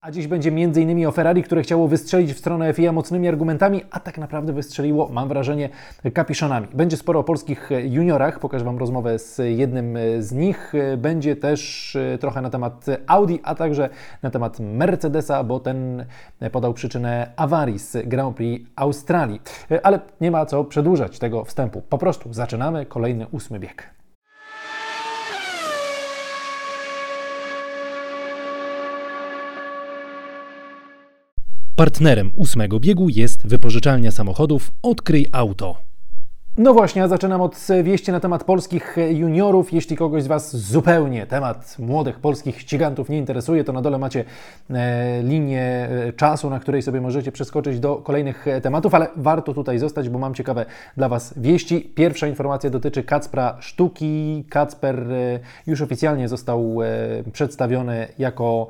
A dziś będzie m.in. o Ferrari, które chciało wystrzelić w stronę FIA mocnymi argumentami, a tak naprawdę wystrzeliło, mam wrażenie, kapiszonami. Będzie sporo o polskich juniorach, pokażę Wam rozmowę z jednym z nich. Będzie też trochę na temat Audi, a także na temat Mercedesa, bo ten podał przyczynę awarii z Grand Prix Australii. Ale nie ma co przedłużać tego wstępu. Po prostu zaczynamy kolejny ósmy bieg. Partnerem ósmego biegu jest wypożyczalnia samochodów Odkryj Auto. No właśnie, ja zaczynam od wieści na temat polskich juniorów. Jeśli kogoś z Was zupełnie temat młodych polskich ścigantów nie interesuje, to na dole macie e, linię e, czasu, na której sobie możecie przeskoczyć do kolejnych e, tematów, ale warto tutaj zostać, bo mam ciekawe dla Was wieści. Pierwsza informacja dotyczy Kacpra Sztuki. Kacper już oficjalnie został przedstawiony jako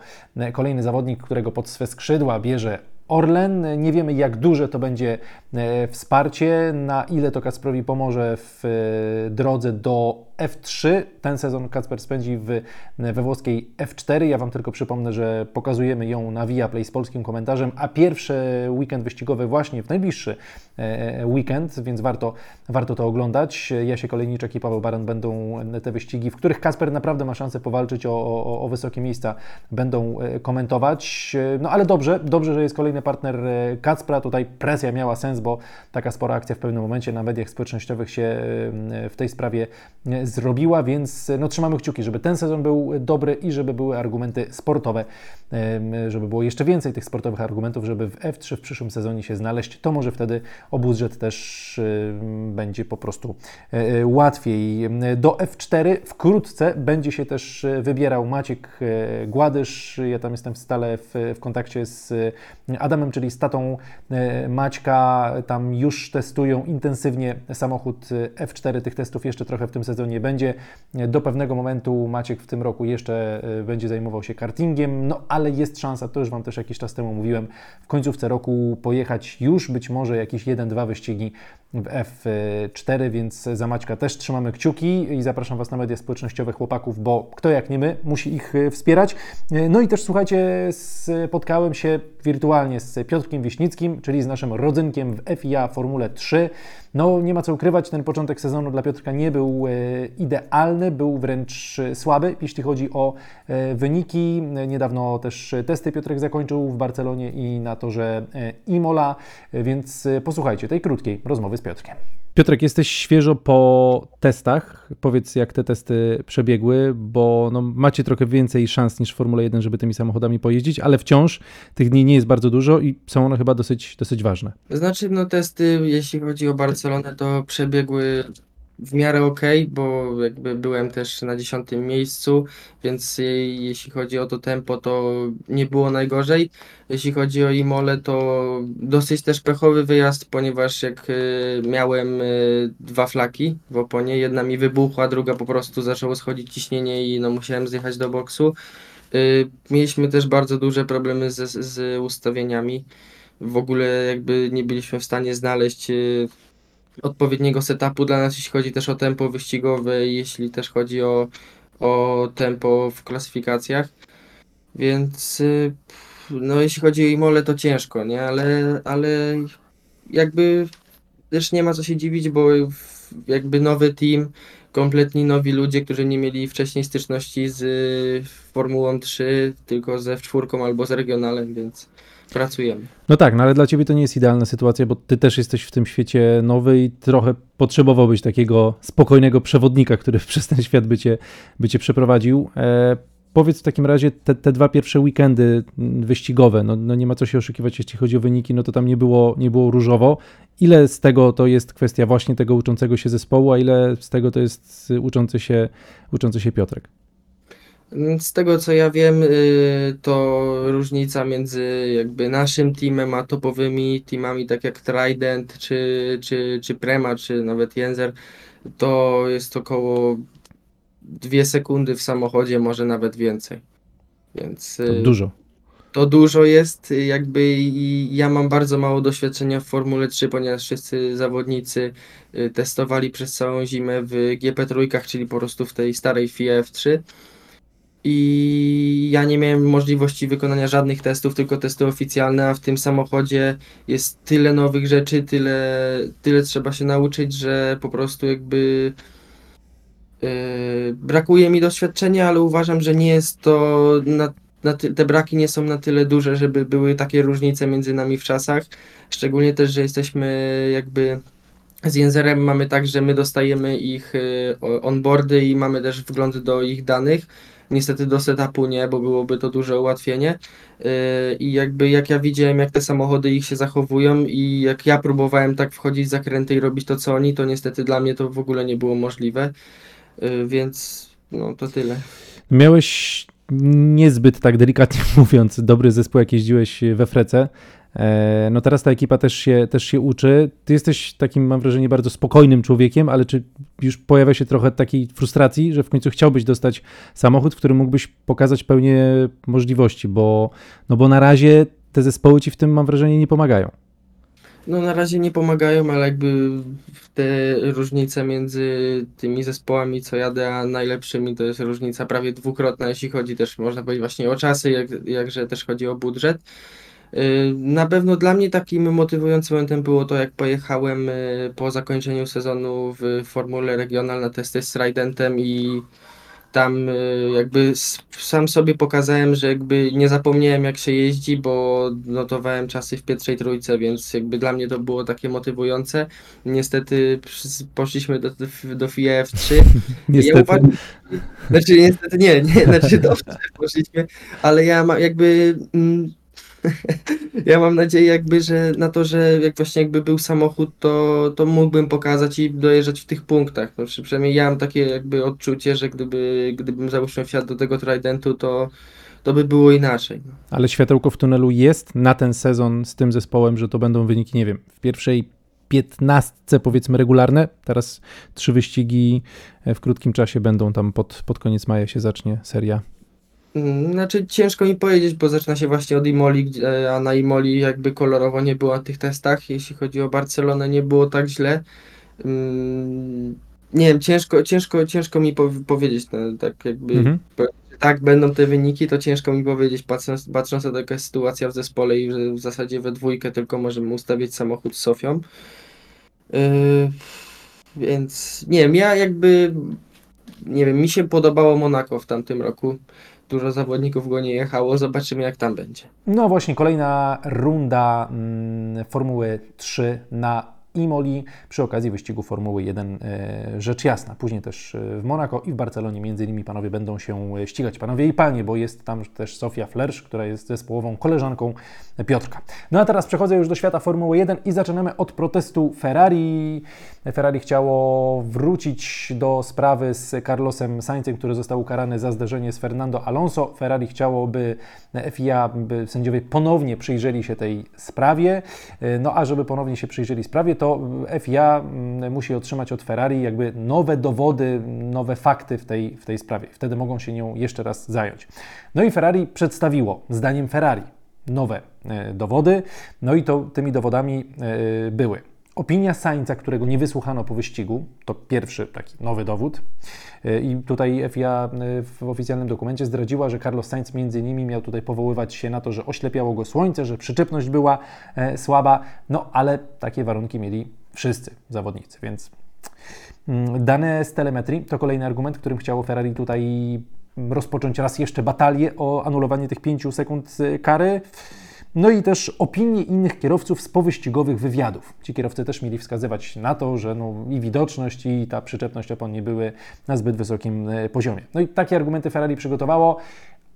kolejny zawodnik, którego pod swe skrzydła bierze Orlen. Nie wiemy, jak duże to będzie e, wsparcie, na ile to Kasprowi pomoże w e, drodze do F3. Ten sezon Kacper spędzi w, we włoskiej F4. Ja Wam tylko przypomnę, że pokazujemy ją na Viaplay z polskim komentarzem, a pierwszy weekend wyścigowy właśnie w najbliższy e, weekend, więc warto, warto to oglądać. Jasie Kolejniczek i Paweł Baran będą te wyścigi, w których Kasper naprawdę ma szansę powalczyć o, o, o wysokie miejsca, będą e, komentować. No ale dobrze, dobrze, że jest kolejny partner e, Kacpra. Tutaj presja miała sens, bo taka spora akcja w pewnym momencie na mediach społecznościowych się w tej sprawie zrobiła, więc no, trzymamy kciuki, żeby ten sezon był dobry i żeby były argumenty sportowe, żeby było jeszcze więcej tych sportowych argumentów, żeby w F3 w przyszłym sezonie się znaleźć. To może wtedy o budżet też będzie po prostu e, e, łatwiej. Do F4 wkrótce będzie się też wybierał Maciek e, Gładysz. Ja tam jestem stale w, w kontakcie z Adamem, czyli z tatą Maćka. Tam już testują intensywnie samochód F4. Tych testów jeszcze trochę w tym sezonie nie będzie. Do pewnego momentu Maciek w tym roku jeszcze e, będzie zajmował się kartingiem, no ale jest szansa, to już Wam też jakiś czas temu mówiłem, w końcówce roku pojechać już być może jakieś 1-2 wyścigi w F4, więc za Maćka też trzymamy kciuki i zapraszam Was na media społecznościowe chłopaków, bo kto jak nie my musi ich e, wspierać. E, no i też słuchajcie, spotkałem się wirtualnie z Piotrkiem Wiśnickim, czyli z naszym rodzynkiem w FIA Formule 3. No nie ma co ukrywać, ten początek sezonu dla Piotrka nie był e, idealny, był wręcz słaby, jeśli chodzi o wyniki. Niedawno też testy Piotrek zakończył w Barcelonie i na torze Imola, więc posłuchajcie tej krótkiej rozmowy z Piotrkiem. Piotrek, jesteś świeżo po testach. Powiedz, jak te testy przebiegły, bo no, macie trochę więcej szans niż w Formule 1, żeby tymi samochodami pojeździć, ale wciąż tych dni nie jest bardzo dużo i są one chyba dosyć, dosyć ważne. Znaczy, no testy, jeśli chodzi o Barcelonę, to przebiegły w miarę ok, bo jakby byłem też na dziesiątym miejscu, więc jeśli chodzi o to tempo, to nie było najgorzej. Jeśli chodzi o Imole, to dosyć też pechowy wyjazd, ponieważ jak y, miałem y, dwa flaki w oponie, jedna mi wybuchła, druga po prostu zaczęło schodzić ciśnienie i no musiałem zjechać do boksu. Y, mieliśmy też bardzo duże problemy z, z ustawieniami. W ogóle jakby nie byliśmy w stanie znaleźć odpowiedniego setupu dla nas, jeśli chodzi też o tempo wyścigowe, jeśli też chodzi o, o tempo w klasyfikacjach. Więc y, no jeśli chodzi o Imole to ciężko, nie? Ale, ale jakby też nie ma co się dziwić, bo jakby nowy team, kompletnie nowi ludzie, którzy nie mieli wcześniej styczności z Formułą 3, tylko ze F4 albo z Regionalem, więc pracujemy. No tak, no ale dla ciebie to nie jest idealna sytuacja, bo ty też jesteś w tym świecie nowy i trochę potrzebowałbyś takiego spokojnego przewodnika, który przez ten świat by cię, by cię przeprowadził. E, powiedz w takim razie, te, te dwa pierwsze weekendy wyścigowe, no, no, nie ma co się oszukiwać, jeśli chodzi o wyniki, no to tam nie było, nie było różowo. Ile z tego to jest kwestia właśnie tego uczącego się zespołu, a ile z tego to jest uczący się, uczący się Piotrek? Z tego co ja wiem, y, to różnica między jakby naszym teamem a topowymi teamami, tak jak Trident, czy, czy, czy Prema, czy nawet Jenzer, to jest około dwie sekundy w samochodzie, może nawet więcej. Więc To y, dużo. to dużo jest, jakby i ja mam bardzo mało doświadczenia w Formule 3, ponieważ wszyscy zawodnicy y, testowali przez całą zimę w GP3, czyli po prostu w tej starej FIA F3. I ja nie miałem możliwości wykonania żadnych testów, tylko testy oficjalne, a w tym samochodzie jest tyle nowych rzeczy, tyle, tyle trzeba się nauczyć, że po prostu jakby yy, brakuje mi doświadczenia, ale uważam, że nie jest to na, na ty, te braki nie są na tyle duże, żeby były takie różnice między nami w czasach. Szczególnie też, że jesteśmy jakby z Jenzerem mamy tak, że my dostajemy ich y, onboardy i mamy też wgląd do ich danych. Niestety do setupu nie, bo byłoby to duże ułatwienie. Y, I jakby jak ja widziałem, jak te samochody ich się zachowują i jak ja próbowałem tak wchodzić w zakręty i robić to co oni, to niestety dla mnie to w ogóle nie było możliwe. Y, więc no to tyle. Miałeś niezbyt, tak delikatnie mówiąc, dobry zespół, jak jeździłeś we Frece. E, no teraz ta ekipa też się, też się uczy. Ty jesteś takim, mam wrażenie, bardzo spokojnym człowiekiem, ale czy już pojawia się trochę takiej frustracji, że w końcu chciałbyś dostać samochód, w którym mógłbyś pokazać pełnię możliwości, bo, no bo na razie te zespoły ci w tym, mam wrażenie, nie pomagają. No na razie nie pomagają, ale jakby te różnice między tymi zespołami, co jadę, a najlepszymi, to jest różnica prawie dwukrotna, jeśli chodzi też, można powiedzieć, właśnie o czasy, jak, jakże też chodzi o budżet. Y, na pewno dla mnie takim motywującym momentem było to, jak pojechałem y, po zakończeniu sezonu w Formule Regional na testy z Ridentem i tam y, jakby sam sobie pokazałem, że jakby nie zapomniałem jak się jeździ, bo notowałem czasy w pierwszej trójce, więc jakby dla mnie to było takie motywujące. Niestety poszliśmy do, do FIA F3. niestety. Ja uważam, znaczy niestety nie, nie, znaczy dobrze poszliśmy, ale ja jakby mm, ja mam nadzieję jakby, że na to, że jak właśnie jakby był samochód, to, to mógłbym pokazać i dojeżdżać w tych punktach. No, przynajmniej ja mam takie jakby odczucie, że gdyby, gdybym załóżmy wsiadł do tego Tridentu, to, to by było inaczej. Ale światełko w tunelu jest na ten sezon z tym zespołem, że to będą wyniki, nie wiem, w pierwszej piętnastce powiedzmy regularne. Teraz trzy wyścigi w krótkim czasie będą tam pod, pod koniec maja się zacznie seria znaczy ciężko mi powiedzieć, bo zaczyna się właśnie od Imoli, a na Imoli jakby kolorowo nie było na tych testach. Jeśli chodzi o Barcelonę, nie było tak źle. Mm, nie wiem, ciężko, ciężko, ciężko mi powiedzieć, no, tak jakby mhm. tak będą te wyniki, to ciężko mi powiedzieć, patrząc, patrząc na taka sytuacja w zespole i że w zasadzie we dwójkę tylko możemy ustawić samochód z Sofią. Yy, więc nie wiem, ja jakby nie wiem, mi się podobało Monako w tamtym roku dużo zawodników go nie jechało. Zobaczymy, jak tam będzie. No właśnie, kolejna runda mm, Formuły 3 na Imoli przy okazji wyścigu Formuły 1 e, rzecz jasna. Później też e, w Monako i w Barcelonie między innymi panowie będą się e, ścigać. Panowie i panie, bo jest tam też Sofia Flersz, która jest zespołową koleżanką Piotrka. No a teraz przechodzę już do świata Formuły 1 i zaczynamy od protestu Ferrari. Ferrari chciało wrócić do sprawy z Carlosem Sainzem, który został ukarany za zderzenie z Fernando Alonso. Ferrari chciało, by FIA, by sędziowie ponownie przyjrzeli się tej sprawie. No a żeby ponownie się przyjrzeli sprawie, to FIA mm, musi otrzymać od Ferrari jakby nowe dowody, nowe fakty w tej, w tej sprawie. Wtedy mogą się nią jeszcze raz zająć. No i Ferrari przedstawiło, zdaniem Ferrari, nowe e, dowody, no i to tymi dowodami e, były Opinia Sainza, którego nie wysłuchano po wyścigu, to pierwszy taki nowy dowód. E, I tutaj FIA w oficjalnym dokumencie zdradziła, że Carlos Sainz między innymi miał tutaj powoływać się na to, że oślepiało go słońce, że przyczepność była słaba, no ale takie warunki mieli wszyscy zawodnicy, więc mm, dane z telemetrii to kolejny argument, którym chciało Ferrari tutaj rozpocząć raz jeszcze batalię o anulowanie tych 5 sekund y, kary. No i też opinie innych kierowców z powyścigowych wywiadów. Ci kierowcy też mieli wskazywać na to, że no i widoczność, i ta przyczepność opon nie były na zbyt wysokim y, poziomie. No i takie argumenty Ferrari przygotowało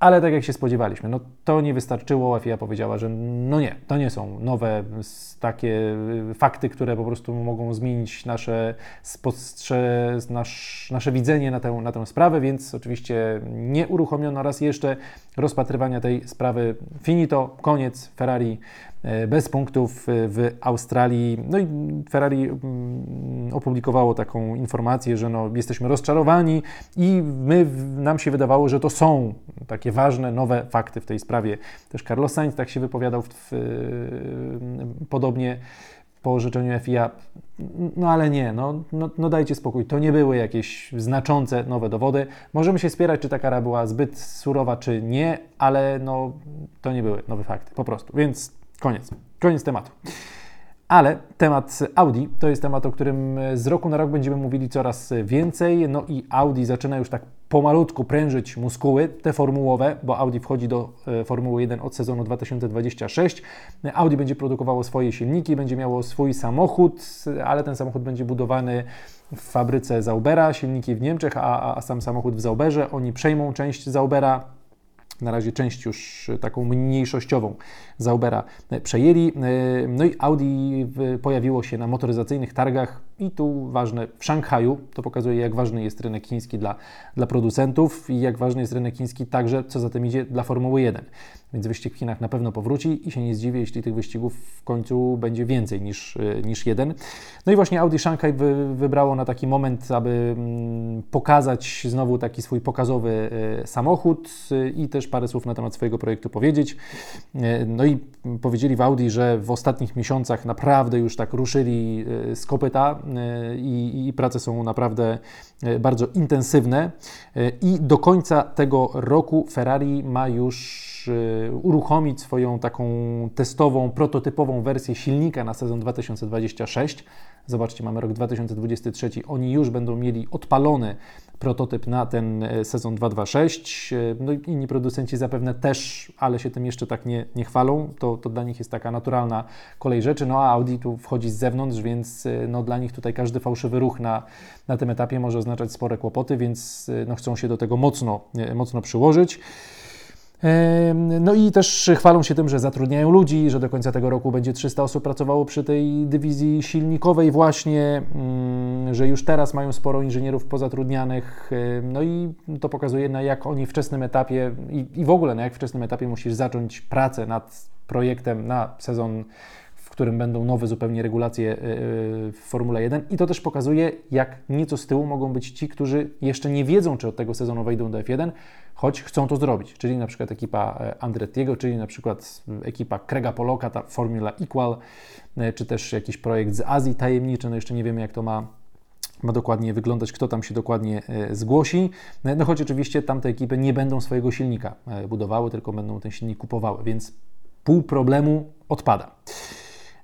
ale tak jak się spodziewaliśmy, no to nie wystarczyło. FIA powiedziała, że no nie, to nie są nowe takie y, fakty, które po prostu mogą zmienić nasze, spostrze, nasz, nasze widzenie na tę, na tę sprawę, więc oczywiście nie uruchomiono raz jeszcze rozpatrywania tej sprawy. Finito, koniec, Ferrari bez punktów e, w Australii. No i Ferrari mm, opublikowało taką informację, że no, jesteśmy rozczarowani i my, nam się wydawało, że to są takie ważne, nowe fakty w tej sprawie. Też Carlos Sainz tak się wypowiadał w, w, podobnie. po orzeczeniu FIA. No ale nie, no, no, no, dajcie spokój. To nie były jakieś znaczące nowe dowody. Możemy się spierać, czy ta kara była zbyt surowa, czy nie, ale no, to nie były nowe fakty, po prostu. Więc koniec. Koniec tematu. Ale temat Audi to jest temat, o którym z roku na rok będziemy mówili coraz więcej. No i Audi zaczyna już tak pomalutku prężyć muskuły, te formułowe, bo Audi wchodzi do e, Formuły 1 od sezonu 2026. Audi będzie produkowało swoje silniki, będzie miało swój samochód, ale ten samochód będzie budowany w fabryce Zaubera, silniki w Niemczech, a, a sam samochód w Zauberze. Oni przejmą część Zaubera na razie część już taką mniejszościową Zaubera przejęli. No i Audi pojawiło się na motoryzacyjnych targach i tu ważne w Szanghaju. To pokazuje, jak ważny jest rynek chiński dla, dla producentów i jak ważny jest rynek chiński także, co za tym idzie, dla Formuły 1. Więc wyścig w Chinach na pewno powróci i się nie zdziwię, jeśli tych wyścigów w końcu będzie więcej niż, niż jeden. No i właśnie Audi Shanghai wy, wybrało na taki moment, aby mm, pokazać znowu taki swój pokazowy e, samochód e, i też parę słów na temat swojego projektu powiedzieć. E, no i powiedzieli w Audi, że w ostatnich miesiącach naprawdę już tak ruszyli z kopyta i, i prace są naprawdę bardzo intensywne i do końca tego roku Ferrari ma już uruchomić swoją taką testową, prototypową wersję silnika na sezon 2026. Zobaczcie, mamy rok 2023. Oni już będą mieli odpalony prototyp na ten e, sezon 226. E, no inni producenci zapewne też, ale się tym jeszcze tak nie, nie chwalą. To, to dla nich jest taka naturalna kolej rzeczy. No a Audi tu wchodzi z zewnątrz, więc e, no, dla nich tutaj każdy fałszywy ruch na, na tym etapie może oznaczać spore kłopoty, więc no, chcą się do tego mocno, mocno przyłożyć. No i też chwalą się tym, że zatrudniają ludzi, że do końca tego roku będzie 300 osób pracowało przy tej dywizji silnikowej właśnie, mm, że już teraz mają sporo inżynierów pozatrudnianych. No i to pokazuje na jak oni wczesnym etapie i, i w ogóle na jak wczesnym etapie musisz zacząć pracę nad projektem na sezon którym będą nowe zupełnie regulacje e, e, w Formule 1 i to też pokazuje, jak nieco z tyłu mogą być ci, którzy jeszcze nie wiedzą, czy od tego sezonu wejdą do F1, choć chcą to zrobić, czyli na przykład ekipa e, Andrettiego, czyli na przykład ekipa Krega Poloka, ta Formula Equal, czy też jakiś projekt z Azji tajemniczy, no jeszcze nie wiemy jak to ma ma dokładnie wyglądać, kto tam się dokładnie zgłosi. No choć oczywiście tamte ekipy nie będą swojego silnika budowały, tylko będą ten silnik kupowały, więc pół problemu odpada.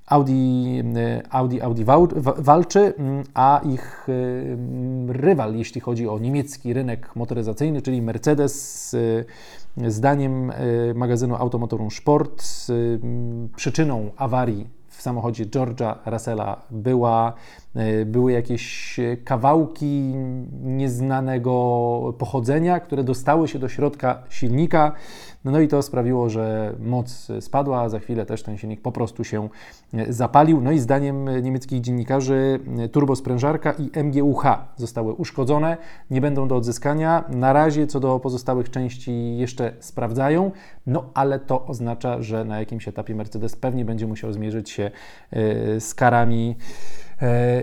Audi, y, Audi, Audi walczy, mm, a ich y, rywal, jeśli chodzi o niemiecki rynek motoryzacyjny, czyli Mercedes, y, zdaniem magazynu Automotorum Sport, przyczyną awarii w samochodzie George'a Russella była, były jakieś kawałki nieznanego pochodzenia, które dostały się do środka silnika. No, no i to sprawiło, że moc spadła, a za chwilę też ten silnik po prostu się e, zapalił. No i zdaniem niemieckich dziennikarzy e, turbosprężarka i MGUH zostały uszkodzone, nie będą do odzyskania. Na razie co do pozostałych części jeszcze sprawdzają, no ale to oznacza, że na jakimś etapie Mercedes pewnie będzie musiał zmierzyć się e, z karami E,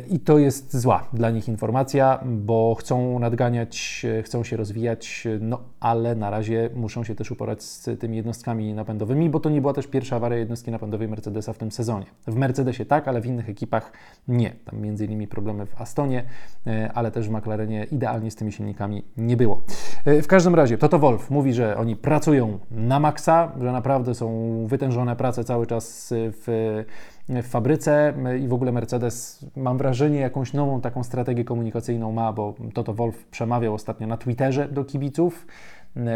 I to jest zła dla nich informacja, bo chcą nadganiać, e, chcą się rozwijać, no ale na razie muszą się też uporać z tymi jednostkami napędowymi, bo to nie była też pierwsza awaria jednostki napędowej Mercedesa w tym sezonie. W Mercedesie tak, ale w innych ekipach nie. Tam między innymi problemy w Astonie, e, ale też w McLarenie idealnie z tymi silnikami nie było. W każdym razie Toto Wolf mówi, że oni pracują na maksa, że naprawdę są wytężone prace cały czas w w fabryce i w ogóle Mercedes, mam wrażenie, jakąś nową taką strategię komunikacyjną ma, bo Toto Wolf przemawiał ostatnio na Twitterze do kibiców.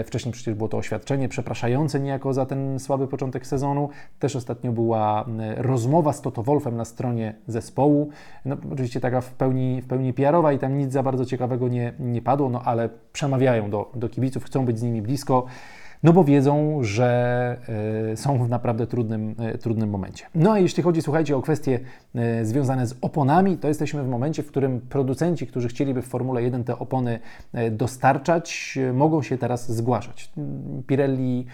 Wcześniej przecież było to oświadczenie przepraszające niejako za ten słaby początek sezonu. Też ostatnio była rozmowa z Toto Wolfem na stronie zespołu. No, oczywiście taka w pełni, w pełni PR-owa i tam nic za bardzo ciekawego nie, nie padło, no ale przemawiają do, do kibiców, chcą być z nimi blisko no bo wiedzą, że e, są w naprawdę trudnym, e, trudnym momencie. No a jeśli chodzi, słuchajcie, o kwestie e, związane z oponami, to jesteśmy w momencie, w którym producenci, którzy chcieliby w Formule 1 te opony dostarczać, mogą się teraz zgłaszać. Pirelli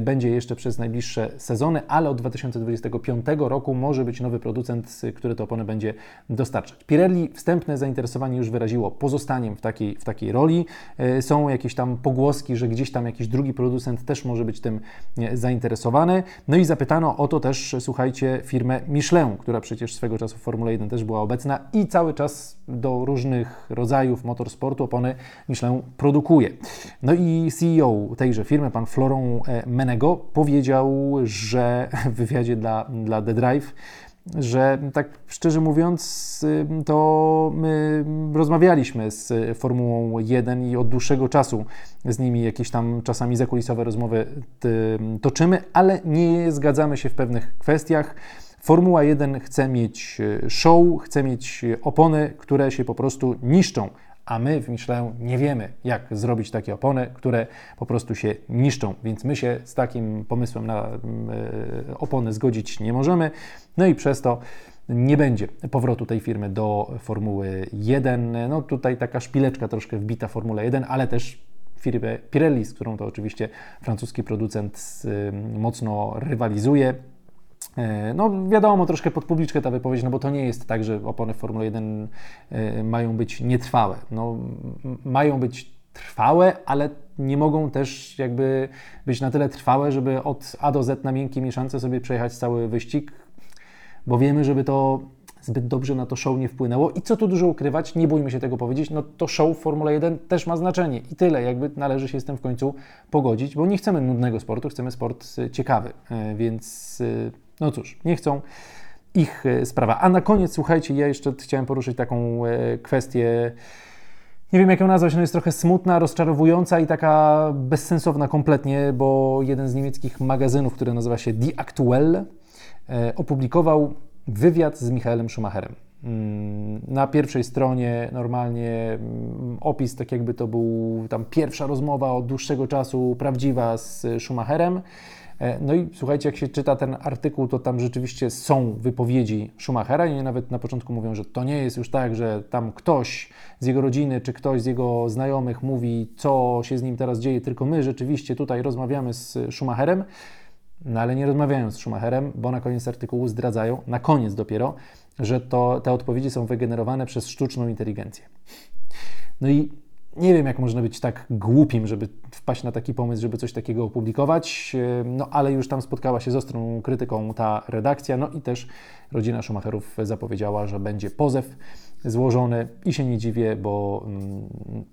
będzie jeszcze przez najbliższe sezony, ale od 2025 roku może być nowy producent, który te opony będzie dostarczać. Pirelli wstępne zainteresowanie już wyraziło pozostaniem w takiej, w takiej roli. Są jakieś tam pogłoski, że gdzieś tam jakiś drugi producent producent też może być tym e, zainteresowany. No i zapytano o to też, słuchajcie, firmę Michelin, która przecież swego czasu w Formule 1 też była obecna i cały czas do różnych rodzajów motorsportu opony Michelin produkuje. No i CEO tejże firmy, pan Florent e, Menego, powiedział, że w wywiadzie dla, dla The Drive, że tak szczerze mówiąc, to my rozmawialiśmy z Formułą 1 i od dłuższego czasu z nimi jakieś tam czasami zakulisowe rozmowy toczymy, ale nie zgadzamy się w pewnych kwestiach. Formuła 1 chce mieć show, chce mieć opony, które się po prostu niszczą a my w Michelin nie wiemy, jak zrobić takie opony, które po prostu się niszczą, więc my się z takim pomysłem na e, opony zgodzić nie możemy, no i przez to nie będzie powrotu tej firmy do Formuły 1. No tutaj taka szpileczka troszkę wbita Formuła 1, ale też firmę Pirelli, z którą to oczywiście francuski producent mocno rywalizuje. E, no wiadomo, troszkę pod publiczkę ta wypowiedź, no bo to nie jest tak, że opony w Formule 1 e, mają być nietrwałe. No, mają być trwałe, ale nie mogą też jakby być na tyle trwałe, żeby od A do Z na miękkiej mieszance sobie przejechać cały wyścig, bo wiemy, żeby to zbyt dobrze na to show nie wpłynęło. I co tu dużo ukrywać, nie bójmy się tego powiedzieć, no to show w Formule 1 też ma znaczenie i tyle, jakby należy się z tym w końcu pogodzić, bo nie chcemy nudnego sportu, chcemy sport e, ciekawy, więc no cóż, nie chcą ich sprawa. A na koniec, słuchajcie, ja jeszcze chciałem poruszyć taką kwestię. Nie wiem, jak ją nazwać, no jest trochę smutna, rozczarowująca i taka bezsensowna kompletnie, bo jeden z niemieckich magazynów, który nazywa się Die Aktuelle, opublikował wywiad z Michaelem Schumacherem. Mm, na pierwszej stronie normalnie mm, opis, tak jakby to był tam pierwsza rozmowa od dłuższego czasu, prawdziwa z Schumacherem. E, no i słuchajcie, jak się czyta ten artykuł, to tam rzeczywiście są wypowiedzi Schumachera i nawet na początku mówią, że to nie jest już tak, że tam ktoś z jego rodziny czy ktoś z jego znajomych mówi, co się z nim teraz dzieje, tylko my rzeczywiście tutaj rozmawiamy z Schumacherem. No ale nie rozmawiają z Schumacherem, bo na koniec artykułu zdradzają, na koniec dopiero, że to, te odpowiedzi są wygenerowane przez sztuczną inteligencję. No i nie wiem, jak można być tak głupim, żeby wpaść na taki pomysł, żeby coś takiego opublikować, no ale już tam spotkała się z ostrą krytyką ta redakcja, no i też rodzina Schumacherów zapowiedziała, że będzie pozew złożony i się nie dziwię, bo mm,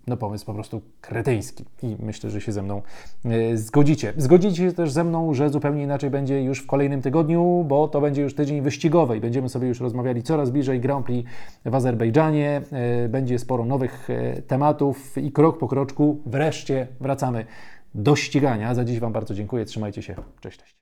no, pomysł po prostu kretyński i myślę, że się ze mną e, zgodzicie. Zgodzicie się też ze mną, że zupełnie inaczej będzie już w kolejnym tygodniu, bo to będzie już tydzień wyścigowy i będziemy sobie już rozmawiali coraz bliżej Grand Prix w Azerbejdżanie. E, będzie sporo nowych e, tematów i krok po kroczku wreszcie wracamy do ścigania. Za dziś Wam bardzo dziękuję. Trzymajcie się. Cześć. cześć.